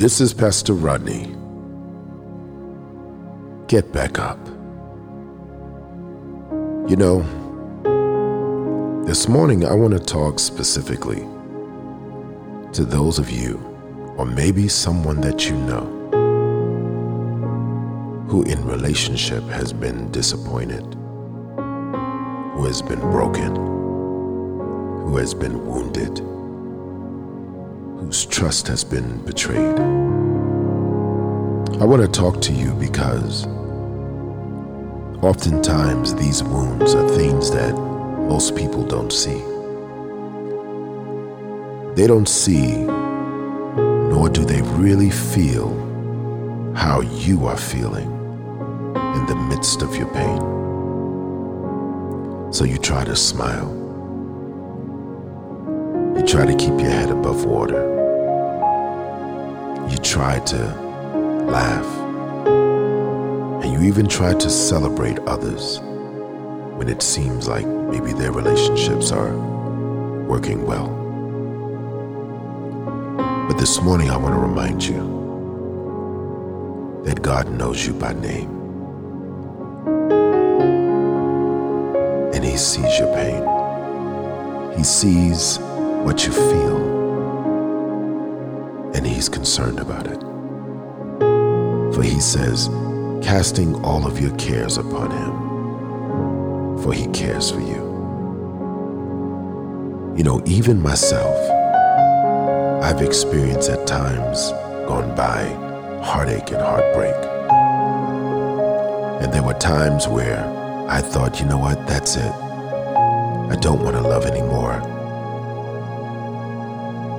This is Pastor Rodney. Get back up. You know, this morning I want to talk specifically to those of you, or maybe someone that you know, who in relationship has been disappointed, who has been broken, who has been wounded, whose trust has been betrayed. I want to talk to you because oftentimes these wounds are things that most people don't see. They don't see, nor do they really feel how you are feeling in the midst of your pain. So you try to smile. You try to keep your head above water. You try to laugh. And you even try to celebrate others when it seems like maybe their relationships are working well. But this morning, I want to remind you that God knows you by name. And He sees your pain, He sees what you feel, and He's concerned about it. For He says, casting all of your cares upon Him, for He cares for you. You know, even myself, I've experienced at times gone by heartache and heartbreak. And there were times where I thought, you know what, that's it. I don't want to love anymore.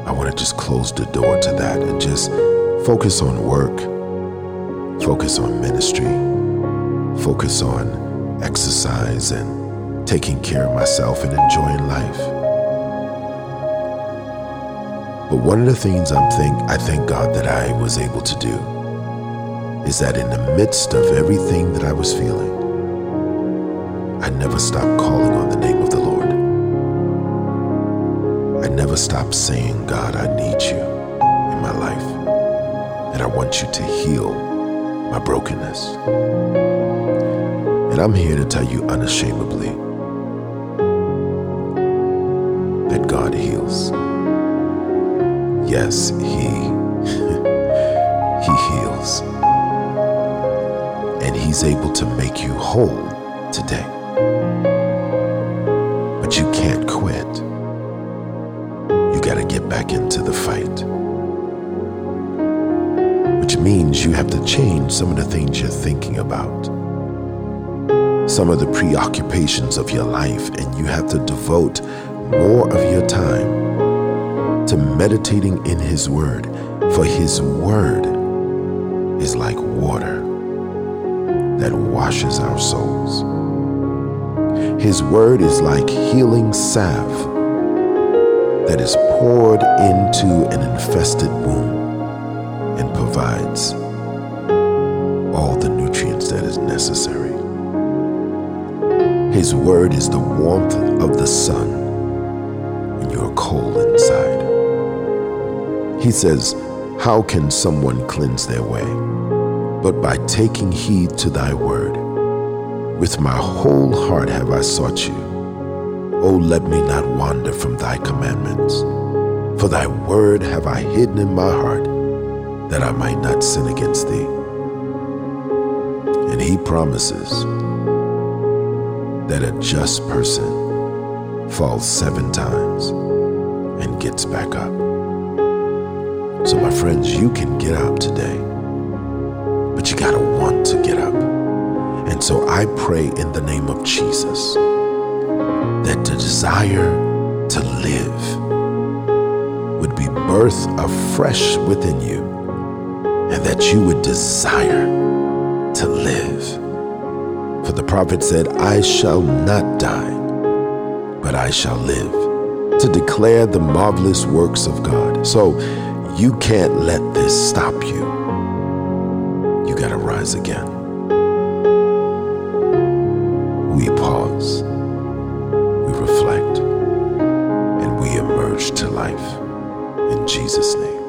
I want to just close the door to that and just focus on work, focus on ministry, focus on exercise and taking care of myself and enjoying life. But one of the things I'm think I thank God that I was able to do is that in the midst of everything that I was feeling, I never stopped calling on the name stopped saying, God, I need you in my life. And I want you to heal my brokenness. And I'm here to tell you unashamedly that God heals yes, He He heals. And He's able to make you whole today. But you can't quit. Got to get back into the fight. Which means you have to change some of the things you're thinking about. Some of the preoccupations of your life, and you have to devote more of your time to meditating in His Word, for His Word is like water that washes our souls. His Word is like healing salve that is poured into an infested womb and provides all the nutrients that is necessary. His Word is the warmth of the sun when you're cold inside. He says, How can someone cleanse their way? But by taking heed to thy word. With my whole heart have I sought you. O let me not wander from thy commandments. For thy word have I hidden in my heart, that I might not sin against thee. And he promises that a just person falls seven times and gets back up. So, my friends, you can get up today, but you got to want to get up. And so I pray in the name of Jesus that the desire to live would be birthed afresh within you and that you would desire to live. For the prophet said, I shall not die, but I shall live to declare the marvelous works of God. So, you can't let this stop you. You got to rise again. We pause, life in Jesus' name.